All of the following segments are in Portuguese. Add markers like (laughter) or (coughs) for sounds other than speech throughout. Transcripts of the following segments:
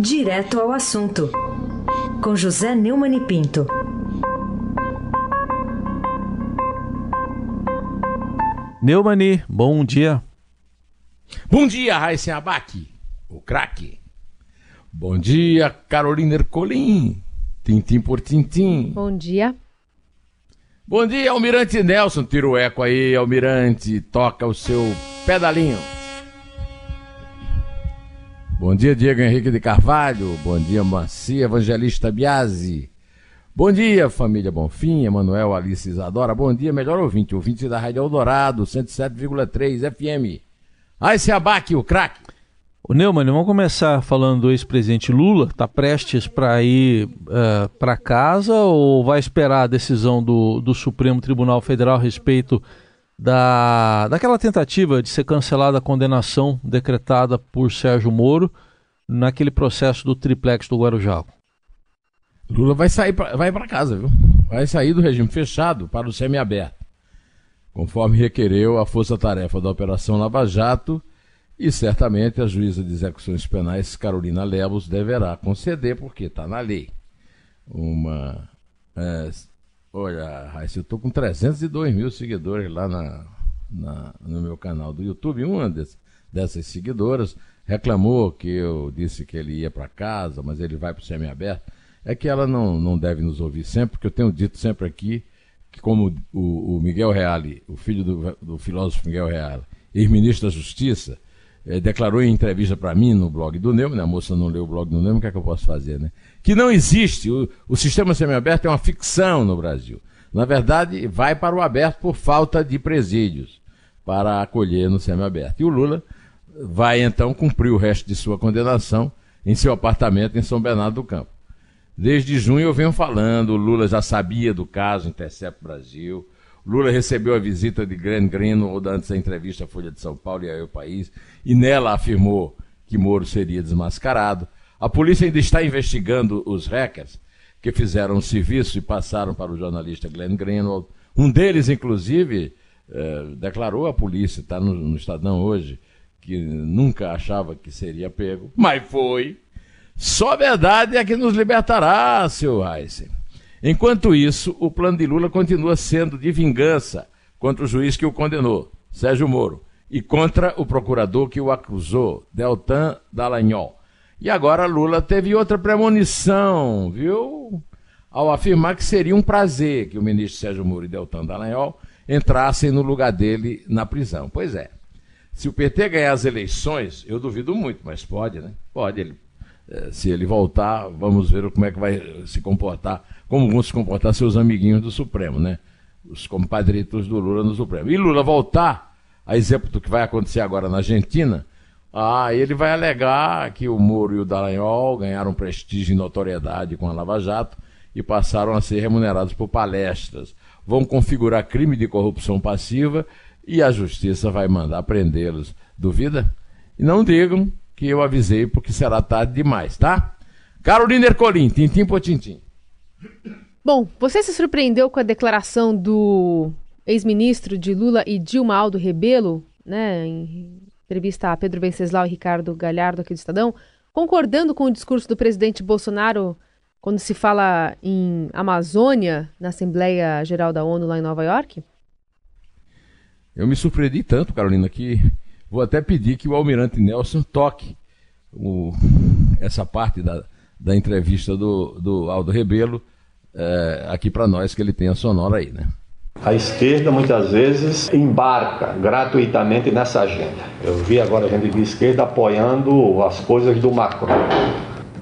Direto ao assunto, com José Neumann e Pinto. Neumani, bom dia. Bom dia, Raíssen Abac, o craque. Bom dia, Carolina Ercolim, tintim por tintim. Bom dia. Bom dia, Almirante Nelson, tira o eco aí, Almirante, toca o seu pedalinho. Bom dia, Diego Henrique de Carvalho. Bom dia, Macia Evangelista Biasi. Bom dia, família Bonfim, Emanuel Alice Isadora. Bom dia, melhor ouvinte, ouvinte da Rádio Eldorado, 107,3 FM. Aí se abaque, o craque. O Neumann, vamos começar falando do ex-presidente Lula. Está prestes para ir uh, eh, para casa ou vai esperar a decisão do, do Supremo Tribunal Federal a respeito da, daquela tentativa de ser cancelada a condenação decretada por Sérgio Moro naquele processo do triplex do Guarujá. Lula vai sair pra, vai para casa, viu? Vai sair do regime fechado para o semiaberto, conforme requereu a força-tarefa da Operação Lava Jato e certamente a juíza de execuções penais Carolina Lemos deverá conceder porque está na lei. Uma é, Olha, Raíssa, eu tô com 302 mil seguidores lá na, na, no meu canal do YouTube. Uma desse, dessas seguidoras reclamou que eu disse que ele ia para casa, mas ele vai para o semiaberto. É que ela não, não deve nos ouvir sempre, porque eu tenho dito sempre aqui que, como o, o Miguel Reale, o filho do, do filósofo Miguel Reale, ex-ministro da Justiça, eh, declarou em entrevista para mim no blog do Neumann, né? a moça não leu o blog do Neumann, o que é que eu posso fazer, né? Que não existe, o, o sistema semiaberto é uma ficção no Brasil. Na verdade, vai para o aberto por falta de presídios para acolher no semiaberto. E o Lula vai então cumprir o resto de sua condenação em seu apartamento em São Bernardo do Campo. Desde junho eu venho falando, o Lula já sabia do caso Intercept Brasil, Lula recebeu a visita de Glenn Greenwald antes da entrevista à Folha de São Paulo e ao País, e nela afirmou que Moro seria desmascarado. A polícia ainda está investigando os hackers que fizeram o serviço e passaram para o jornalista Glenn Greenwald. Um deles, inclusive, eh, declarou à polícia, está no, no Estadão hoje, que nunca achava que seria pego, mas foi. Só a verdade é que nos libertará, seu Heisen. Enquanto isso, o plano de Lula continua sendo de vingança contra o juiz que o condenou, Sérgio Moro, e contra o procurador que o acusou, Deltan Dallagnol. E agora Lula teve outra premonição, viu? Ao afirmar que seria um prazer que o ministro Sérgio Moro e Deltan Dallagnol entrassem no lugar dele na prisão. Pois é. Se o PT ganhar as eleições, eu duvido muito, mas pode, né? Pode. Ele, eh, se ele voltar, vamos ver como é que vai se comportar como vão se comportar seus amiguinhos do Supremo, né? Os compadritos do Lula no Supremo. E Lula voltar, a exemplo do que vai acontecer agora na Argentina, ah, ele vai alegar que o Moro e o Dallagnol ganharam prestígio e notoriedade com a Lava Jato e passaram a ser remunerados por palestras. Vão configurar crime de corrupção passiva e a justiça vai mandar prendê-los. Duvida? E não digam que eu avisei porque será tarde demais, tá? Carolina Ercolim, tintim por tintim. Bom, você se surpreendeu com a declaração do ex-ministro de Lula e Dilma Aldo Rebelo, né, em entrevista a Pedro Venceslau e Ricardo Galhardo aqui do Estadão, concordando com o discurso do presidente Bolsonaro quando se fala em Amazônia na Assembleia Geral da ONU lá em Nova York? Eu me surpreendi tanto, Carolina, que vou até pedir que o almirante Nelson toque o, essa parte da, da entrevista do, do Aldo Rebelo é, aqui para nós, que ele tem a sonora aí, né? A esquerda muitas vezes embarca gratuitamente nessa agenda. Eu vi agora gente de esquerda apoiando as coisas do Macron.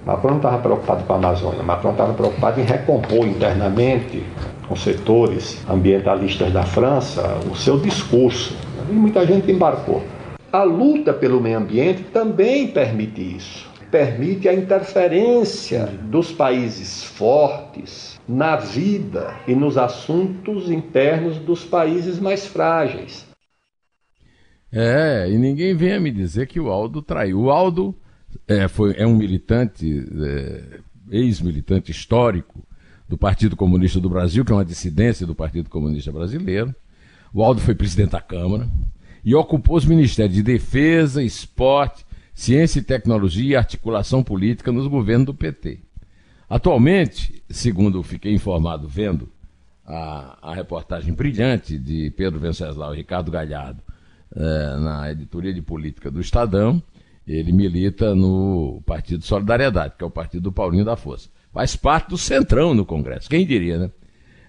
Macron não estava preocupado com a Amazônia, Macron estava preocupado em recompor internamente com setores ambientalistas da França o seu discurso. E muita gente embarcou. A luta pelo meio ambiente também permite isso permite a interferência dos países fortes na vida e nos assuntos internos dos países mais frágeis. É, e ninguém venha me dizer que o Aldo traiu. O Aldo é, foi, é um militante, é, ex-militante histórico do Partido Comunista do Brasil, que é uma dissidência do Partido Comunista Brasileiro. O Aldo foi presidente da Câmara e ocupou os ministérios de Defesa, Esporte ciência e tecnologia e articulação política nos governos do PT. Atualmente, segundo fiquei informado vendo a, a reportagem brilhante de Pedro Venceslau e Ricardo Galhardo eh, na editoria de política do Estadão, ele milita no Partido Solidariedade, que é o partido do Paulinho da Força. Faz parte do centrão no Congresso, quem diria, né?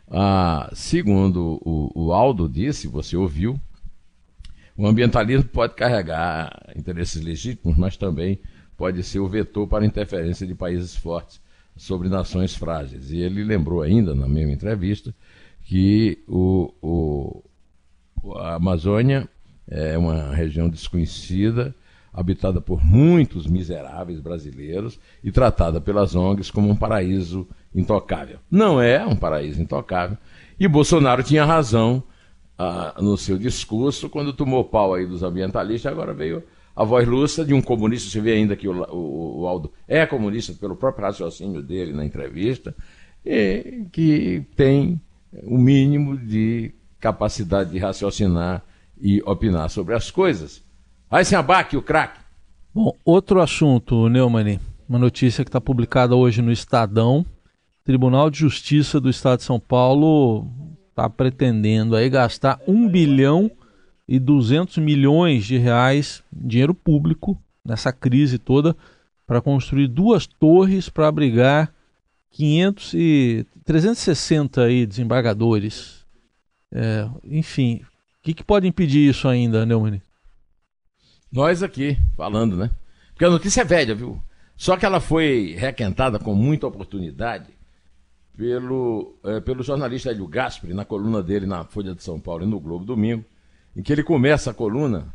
Ah, segundo o, o Aldo disse, você ouviu, o ambientalismo pode carregar interesses legítimos, mas também pode ser o vetor para interferência de países fortes sobre nações frágeis. E ele lembrou ainda, na mesma entrevista, que o, o, a Amazônia é uma região desconhecida, habitada por muitos miseráveis brasileiros e tratada pelas ONGs como um paraíso intocável. Não é um paraíso intocável. E Bolsonaro tinha razão ah, no seu discurso quando tomou pau aí dos ambientalistas. Agora veio a voz lúcida de um comunista. Você vê ainda que o, o, o Aldo é comunista pelo próprio raciocínio dele na entrevista, e que tem o mínimo de capacidade de raciocinar e opinar sobre as coisas. Aí se abaque o craque. Bom, outro assunto, Neumann, uma notícia que está publicada hoje no Estadão. Tribunal de Justiça do Estado de São Paulo está pretendendo aí gastar 1 bilhão e 200 milhões de reais, dinheiro público, nessa crise toda, para construir duas torres para abrigar 500 e 360 aí desembargadores. É, enfim, o que, que pode impedir isso ainda, Neumann? Nós aqui, falando, né? Porque a notícia é velha, viu? Só que ela foi requentada com muita oportunidade pelo, é, pelo jornalista Hélio Gaspari, na coluna dele na Folha de São Paulo e no Globo Domingo, em que ele começa a coluna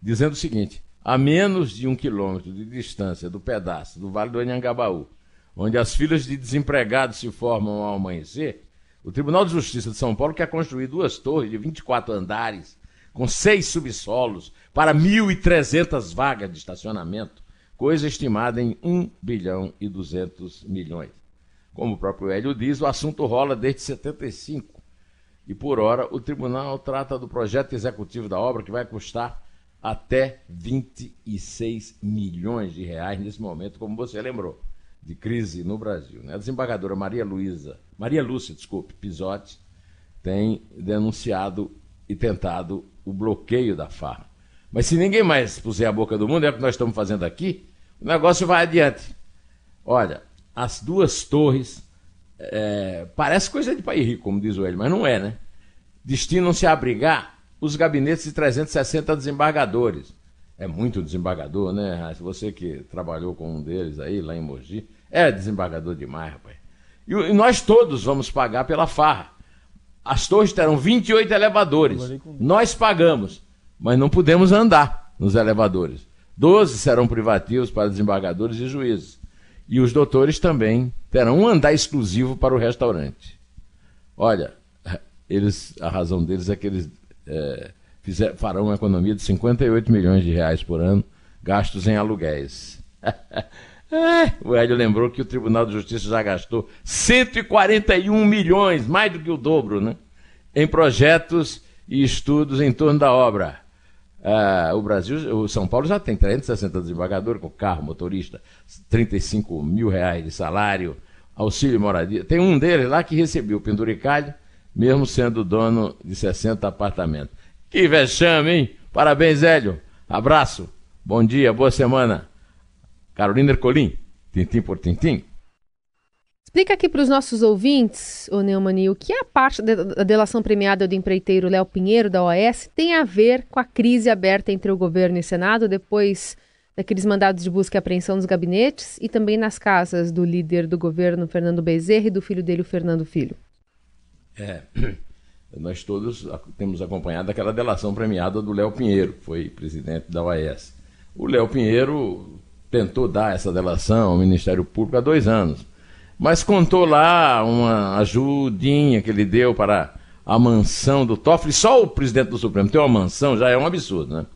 dizendo o seguinte: a menos de um quilômetro de distância do pedaço do Vale do Anhangabaú, onde as filas de desempregados se formam ao amanhecer, o Tribunal de Justiça de São Paulo quer construir duas torres de 24 andares, com seis subsolos, para 1.300 vagas de estacionamento, coisa estimada em 1 bilhão e 200 milhões. Como o próprio Hélio diz, o assunto rola desde 75. E por hora, o tribunal trata do projeto executivo da obra, que vai custar até 26 milhões de reais nesse momento, como você lembrou, de crise no Brasil. Né? A desembargadora Maria Luísa, Maria Lúcia, desculpe, Pisotti, tem denunciado e tentado o bloqueio da farm. Mas se ninguém mais puser a boca do mundo, é o que nós estamos fazendo aqui, o negócio vai adiante. Olha, as duas torres, é, parece coisa de país rico, como diz o ele, mas não é, né? Destinam-se a abrigar os gabinetes de 360 desembargadores. É muito desembargador, né? Você que trabalhou com um deles aí, lá em Mogi, é desembargador demais, rapaz. E, e nós todos vamos pagar pela farra. As torres terão 28 elevadores. Nós pagamos mas não podemos andar nos elevadores. Doze serão privativos para desembargadores e juízes. E os doutores também terão um andar exclusivo para o restaurante. Olha, eles, a razão deles é que eles é, fizer, farão uma economia de 58 milhões de reais por ano gastos em aluguéis. (laughs) É, o Hélio lembrou que o Tribunal de Justiça já gastou 141 milhões, mais do que o dobro, né? Em projetos e estudos em torno da obra. Uh, o Brasil, o São Paulo já tem 360 desembargadores com carro, motorista, 35 mil reais de salário, auxílio moradia. Tem um deles lá que recebeu o penduricalho, mesmo sendo dono de 60 apartamentos. Que vexame, hein? Parabéns, Hélio. Abraço. Bom dia, boa semana. Carolina Ercolim, tintim por tintim. Explica aqui para os nossos ouvintes, ô Neumani, o que a parte da delação premiada do empreiteiro Léo Pinheiro, da OAS, tem a ver com a crise aberta entre o governo e o Senado depois daqueles mandados de busca e apreensão nos gabinetes e também nas casas do líder do governo, Fernando Bezerra, e do filho dele, o Fernando Filho. É, (clears throat) nós todos temos acompanhado aquela delação premiada do Léo Pinheiro, que foi presidente da OAS. O Léo Pinheiro tentou dar essa delação ao Ministério Público há dois anos mas contou lá uma ajudinha que ele deu para a mansão do Toffoli. Só o presidente do Supremo ter uma mansão já é um absurdo, né?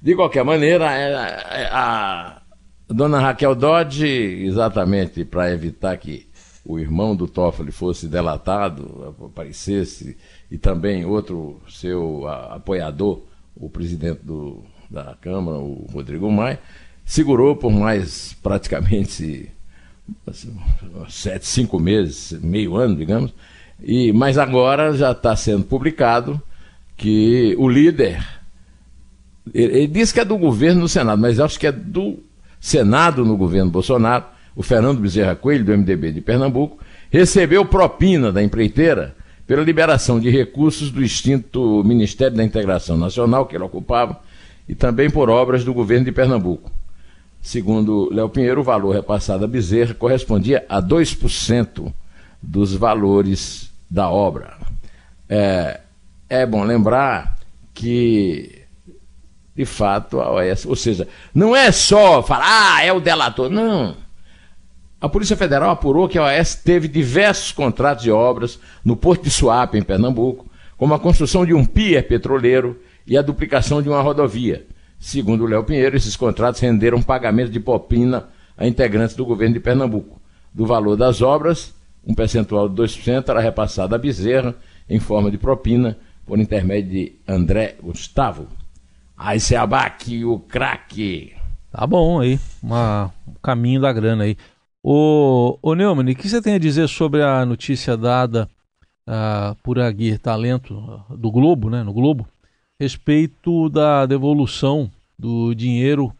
De qualquer maneira, a, é, é, a dona Raquel Dodge, exatamente para evitar que o irmão do Toffoli fosse delatado, aparecesse, e também outro seu apoiador, o presidente do, da Câmara, o Rodrigo Maia, segurou por mais praticamente sete, cinco meses, meio ano, digamos, e, mas agora já está sendo publicado que o líder, ele, ele diz que é do governo no Senado, mas acho que é do Senado no governo Bolsonaro, o Fernando Bezerra Coelho, do MDB de Pernambuco, recebeu propina da empreiteira pela liberação de recursos do extinto Ministério da Integração Nacional, que ele ocupava, e também por obras do governo de Pernambuco. Segundo Léo Pinheiro, o valor repassado a Bezerra correspondia a 2% dos valores da obra. É, é bom lembrar que, de fato, a OAS, ou seja, não é só falar, ah, é o delator. Não. A Polícia Federal apurou que a OAS teve diversos contratos de obras no Porto de Suape, em Pernambuco, como a construção de um pier petroleiro e a duplicação de uma rodovia. Segundo Léo Pinheiro, esses contratos renderam pagamento de propina a integrantes do governo de Pernambuco. Do valor das obras, um percentual de 2% era repassado a Bezerra em forma de propina por intermédio de André Gustavo. Aí se abaque o craque. Tá bom aí, uma, um caminho da grana aí. O, o Neumann, o que você tem a dizer sobre a notícia dada uh, por Aguirre Talento do Globo, né, no Globo, respeito da devolução do dinheiro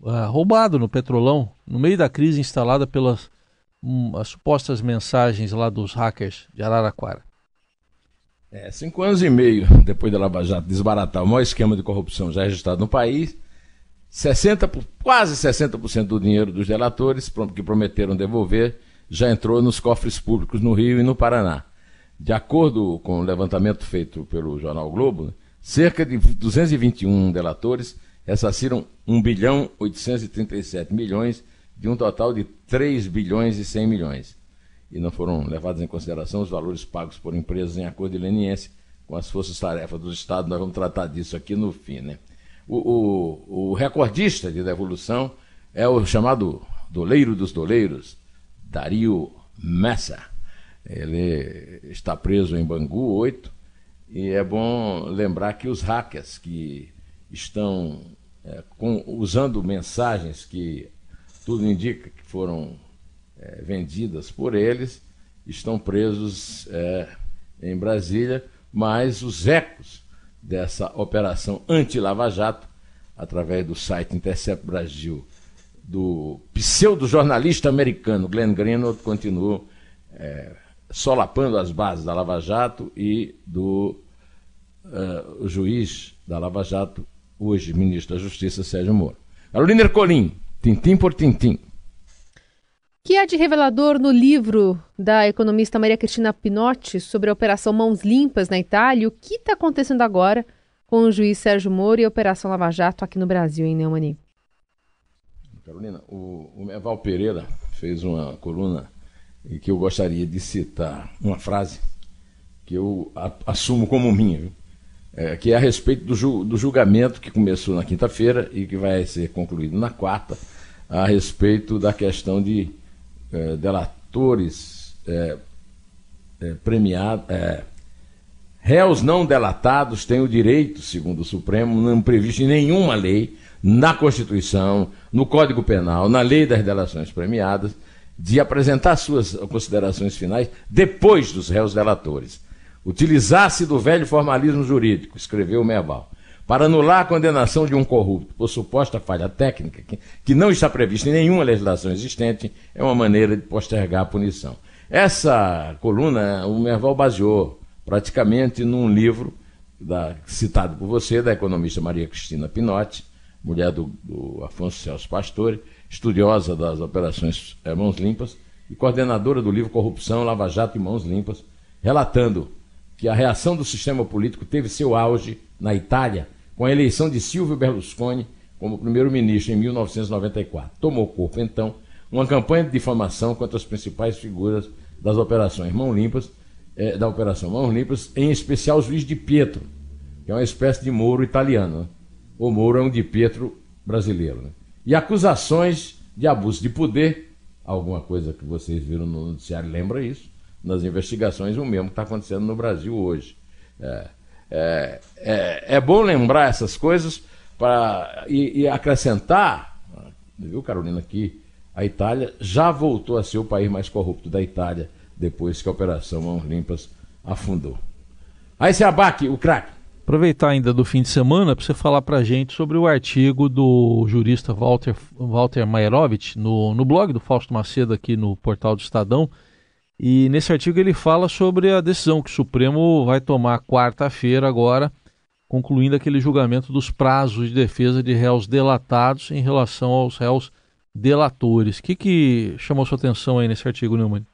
uh, roubado no Petrolão, no meio da crise instalada pelas um, as supostas mensagens lá dos hackers de Araraquara. É, cinco anos e meio depois da Lava Jato desbaratar o maior esquema de corrupção já registrado no país, 60, quase 60% do dinheiro dos delatores que prometeram devolver já entrou nos cofres públicos no Rio e no Paraná. De acordo com o levantamento feito pelo jornal Globo, cerca de 221 delatores ressarciram 1 bilhão 837 milhões de um total de 3 bilhões e 100 milhões. E não foram levados em consideração os valores pagos por empresas em acordo leniense com as forças-tarefas do Estado. Nós vamos tratar disso aqui no fim. Né? O, o, o recordista de devolução é o chamado doleiro dos doleiros, Dario Messa. Ele está preso em Bangu 8 e é bom lembrar que os hackers que estão é, com, usando mensagens que tudo indica que foram é, vendidas por eles, estão presos é, em Brasília, mas os ecos dessa operação anti-Lava Jato, através do site Intercept Brasil, do pseudo-jornalista americano Glenn Greenwald, continuam é, solapando as bases da Lava Jato e do uh, juiz da Lava Jato, hoje ministro da Justiça, Sérgio Moro. Carolina Ercolim, tintim por tintim. que há de revelador no livro da economista Maria Cristina Pinotti sobre a Operação Mãos Limpas na Itália? O que está acontecendo agora com o juiz Sérgio Moro e a Operação Lava Jato aqui no Brasil, em Neumani? Carolina, o, o Meval Pereira fez uma coluna que eu gostaria de citar uma frase que eu assumo como minha. É, que é a respeito do, ju, do julgamento que começou na quinta-feira e que vai ser concluído na quarta, a respeito da questão de é, delatores é, é premiados. É, réus não delatados têm o direito, segundo o Supremo, não previsto em nenhuma lei, na Constituição, no Código Penal, na lei das delações premiadas, de apresentar suas considerações finais depois dos réus delatores utilizasse do velho formalismo jurídico, escreveu Merval, para anular a condenação de um corrupto por suposta falha técnica, que, que não está prevista em nenhuma legislação existente, é uma maneira de postergar a punição. Essa coluna o Merval baseou praticamente num livro da, citado por você, da economista Maria Cristina Pinotti, mulher do, do Afonso Celso Pastore, estudiosa das operações é, Mãos Limpas e coordenadora do livro Corrupção, Lava Jato e Mãos Limpas, relatando que a reação do sistema político teve seu auge na Itália com a eleição de Silvio Berlusconi como primeiro-ministro em 1994. Tomou corpo, então, uma campanha de difamação contra as principais figuras das operações Mão Limpas, eh, da Operação Mãos Limpas, em especial o juiz de Pietro, que é uma espécie de Moro italiano. Né? O Moro é um de Pietro brasileiro. Né? E acusações de abuso de poder, alguma coisa que vocês viram no noticiário lembra isso, nas investigações o mesmo que está acontecendo no Brasil hoje. É, é, é, é, bom lembrar essas coisas para e, e, acrescentar viu, Carolina, que a Itália já voltou a ser o país mais corrupto da Itália depois que a Operação Mãos Limpas afundou. Aí se abaque, o craque. Aproveitar ainda do fim de semana para você falar para a gente sobre o artigo do jurista Walter, Walter Mairovich no, no blog do Fausto Macedo aqui no portal do Estadão. E nesse artigo ele fala sobre a decisão que o Supremo vai tomar quarta-feira agora, concluindo aquele julgamento dos prazos de defesa de réus delatados em relação aos réus delatores. O que, que chamou sua atenção aí nesse artigo, Neumann?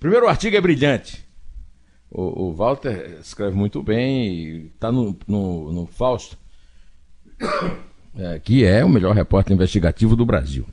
Primeiro, o artigo é brilhante. O, o Walter escreve muito bem está no, no, no, Fausto, (coughs) é, que é o melhor repórter investigativo do Brasil.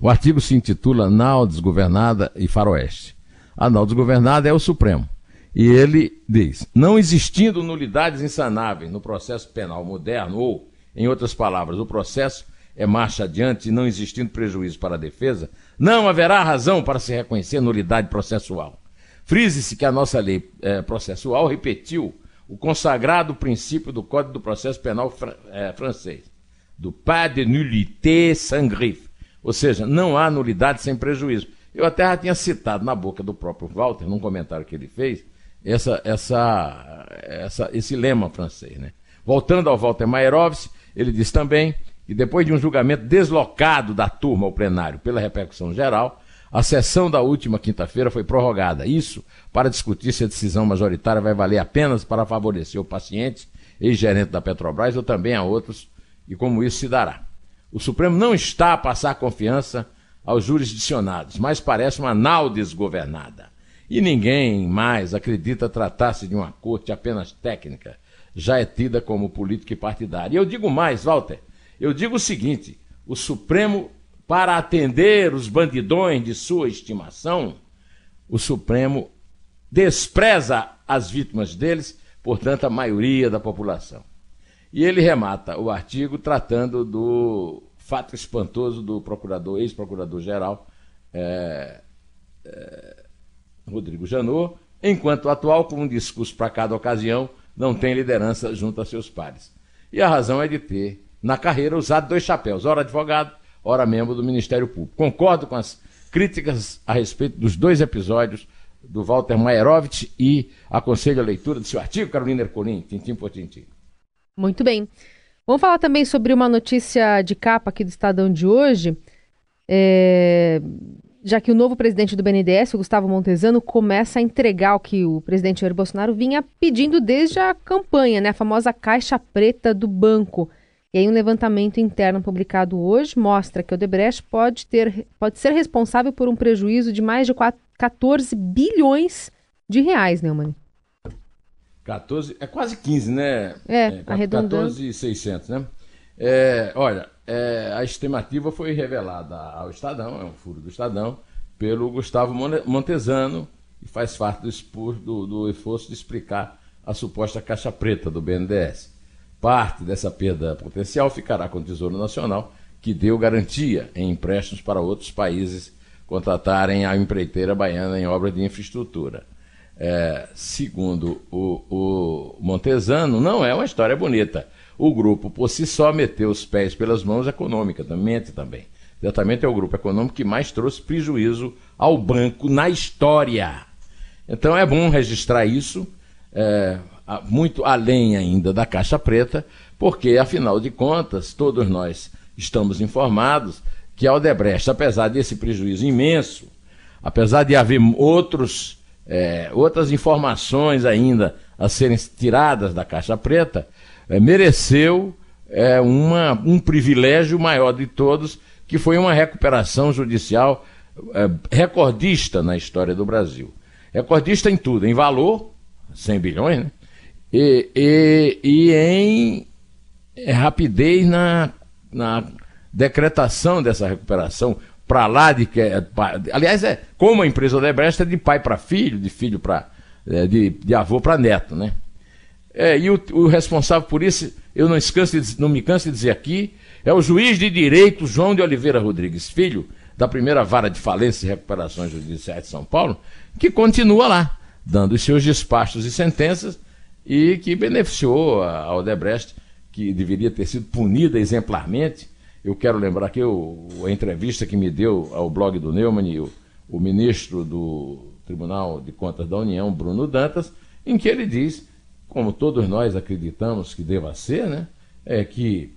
O artigo se intitula Nau Desgovernada e Faroeste. A Nau Desgovernada é o Supremo. E ele diz: não existindo nulidades insanáveis no processo penal moderno, ou, em outras palavras, o processo é marcha adiante e não existindo prejuízo para a defesa, não haverá razão para se reconhecer nulidade processual. Frise-se que a nossa lei é, processual repetiu o consagrado princípio do Código do Processo Penal é, francês, do pas de nullité sans griffe, ou seja, não há nulidade sem prejuízo. Eu até já tinha citado na boca do próprio Walter, num comentário que ele fez, essa, essa, essa, esse lema francês. Né? Voltando ao Walter Mairovski, ele diz também que depois de um julgamento deslocado da turma ao plenário pela repercussão geral, a sessão da última quinta-feira foi prorrogada. Isso para discutir se a decisão majoritária vai valer apenas para favorecer o paciente, ex-gerente da Petrobras, ou também a outros, e como isso se dará. O Supremo não está a passar confiança aos jurisdicionados, mas parece uma nau desgovernada. E ninguém mais acredita tratar-se de uma corte apenas técnica, já é tida como política e partidária. E eu digo mais, Walter, eu digo o seguinte: o Supremo para atender os bandidões de sua estimação, o Supremo despreza as vítimas deles, portanto, a maioria da população. E ele remata o artigo tratando do fato espantoso do procurador, ex-procurador-geral é, é, Rodrigo Janot, enquanto atual, com um discurso para cada ocasião, não tem liderança junto a seus pares. E a razão é de ter, na carreira, usado dois chapéus, ora advogado ora membro do Ministério Público. Concordo com as críticas a respeito dos dois episódios do Walter Maierovitch e aconselho a leitura do seu artigo, Carolina Ercolim, tintim por tintim. Muito bem. Vamos falar também sobre uma notícia de capa aqui do Estadão de hoje. É... Já que o novo presidente do BNDES, o Gustavo Montezano, começa a entregar o que o presidente Jair Bolsonaro vinha pedindo desde a campanha, né? a famosa caixa preta do banco. E aí um levantamento interno publicado hoje mostra que o Odebrecht pode, ter, pode ser responsável por um prejuízo de mais de 4, 14 bilhões de reais, Neumann. 14, é quase 15, né? É, é arredondando. 14,600, né? É, olha, é, a estimativa foi revelada ao Estadão, é um furo do Estadão, pelo Gustavo Montesano, e faz parte do, do, do esforço de explicar a suposta caixa preta do BNDES. Parte dessa perda potencial ficará com o Tesouro Nacional, que deu garantia em empréstimos para outros países contratarem a empreiteira baiana em obras de infraestrutura. É, segundo o, o Montesano, não é uma história bonita. O grupo, por si só, meteu os pés pelas mãos economicamente também. Certamente é o grupo econômico que mais trouxe prejuízo ao banco na história. Então é bom registrar isso. É, muito além ainda da caixa preta, porque, afinal de contas, todos nós estamos informados que a Odebrecht, apesar desse prejuízo imenso, apesar de haver outros, é, outras informações ainda a serem tiradas da caixa preta, é, mereceu é, uma, um privilégio maior de todos, que foi uma recuperação judicial é, recordista na história do Brasil. Recordista em tudo, em valor, 100 bilhões, né? E, e, e em é, rapidez na, na decretação dessa recuperação para lá de que é, aliás é como a empresa Odebrecht é de pai para filho de filho para é, de, de avô para neto né? É, e o, o, responsável por isso eu não, escanso de, não me canso de dizer aqui é o juiz de direito João de Oliveira Rodrigues filho da primeira vara de falência e recuperações judiciais de São Paulo que continua lá dando os seus despachos e sentenças e que beneficiou a Odebrecht, que deveria ter sido punida exemplarmente, Eu quero lembrar o, a entrevista que me deu ao blog do Neumann o, o ministro do Tribunal de Contas da União, Bruno Dantas, em que ele diz, como todos nós acreditamos que deva ser, né, é que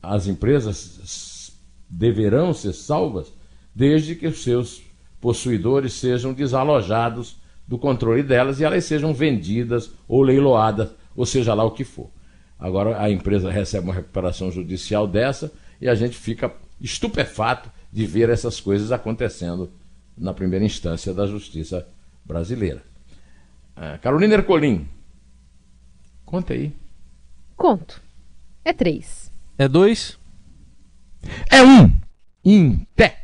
as empresas deverão ser salvas desde que os seus possuidores sejam desalojados do controle delas e elas sejam vendidas ou leiloadas, ou seja lá o que for. Agora a empresa recebe uma recuperação judicial dessa e a gente fica estupefato de ver essas coisas acontecendo na primeira instância da justiça brasileira. Ah, Carolina Ercolim, conta aí. Conto. É três. É dois? É um. Em pé.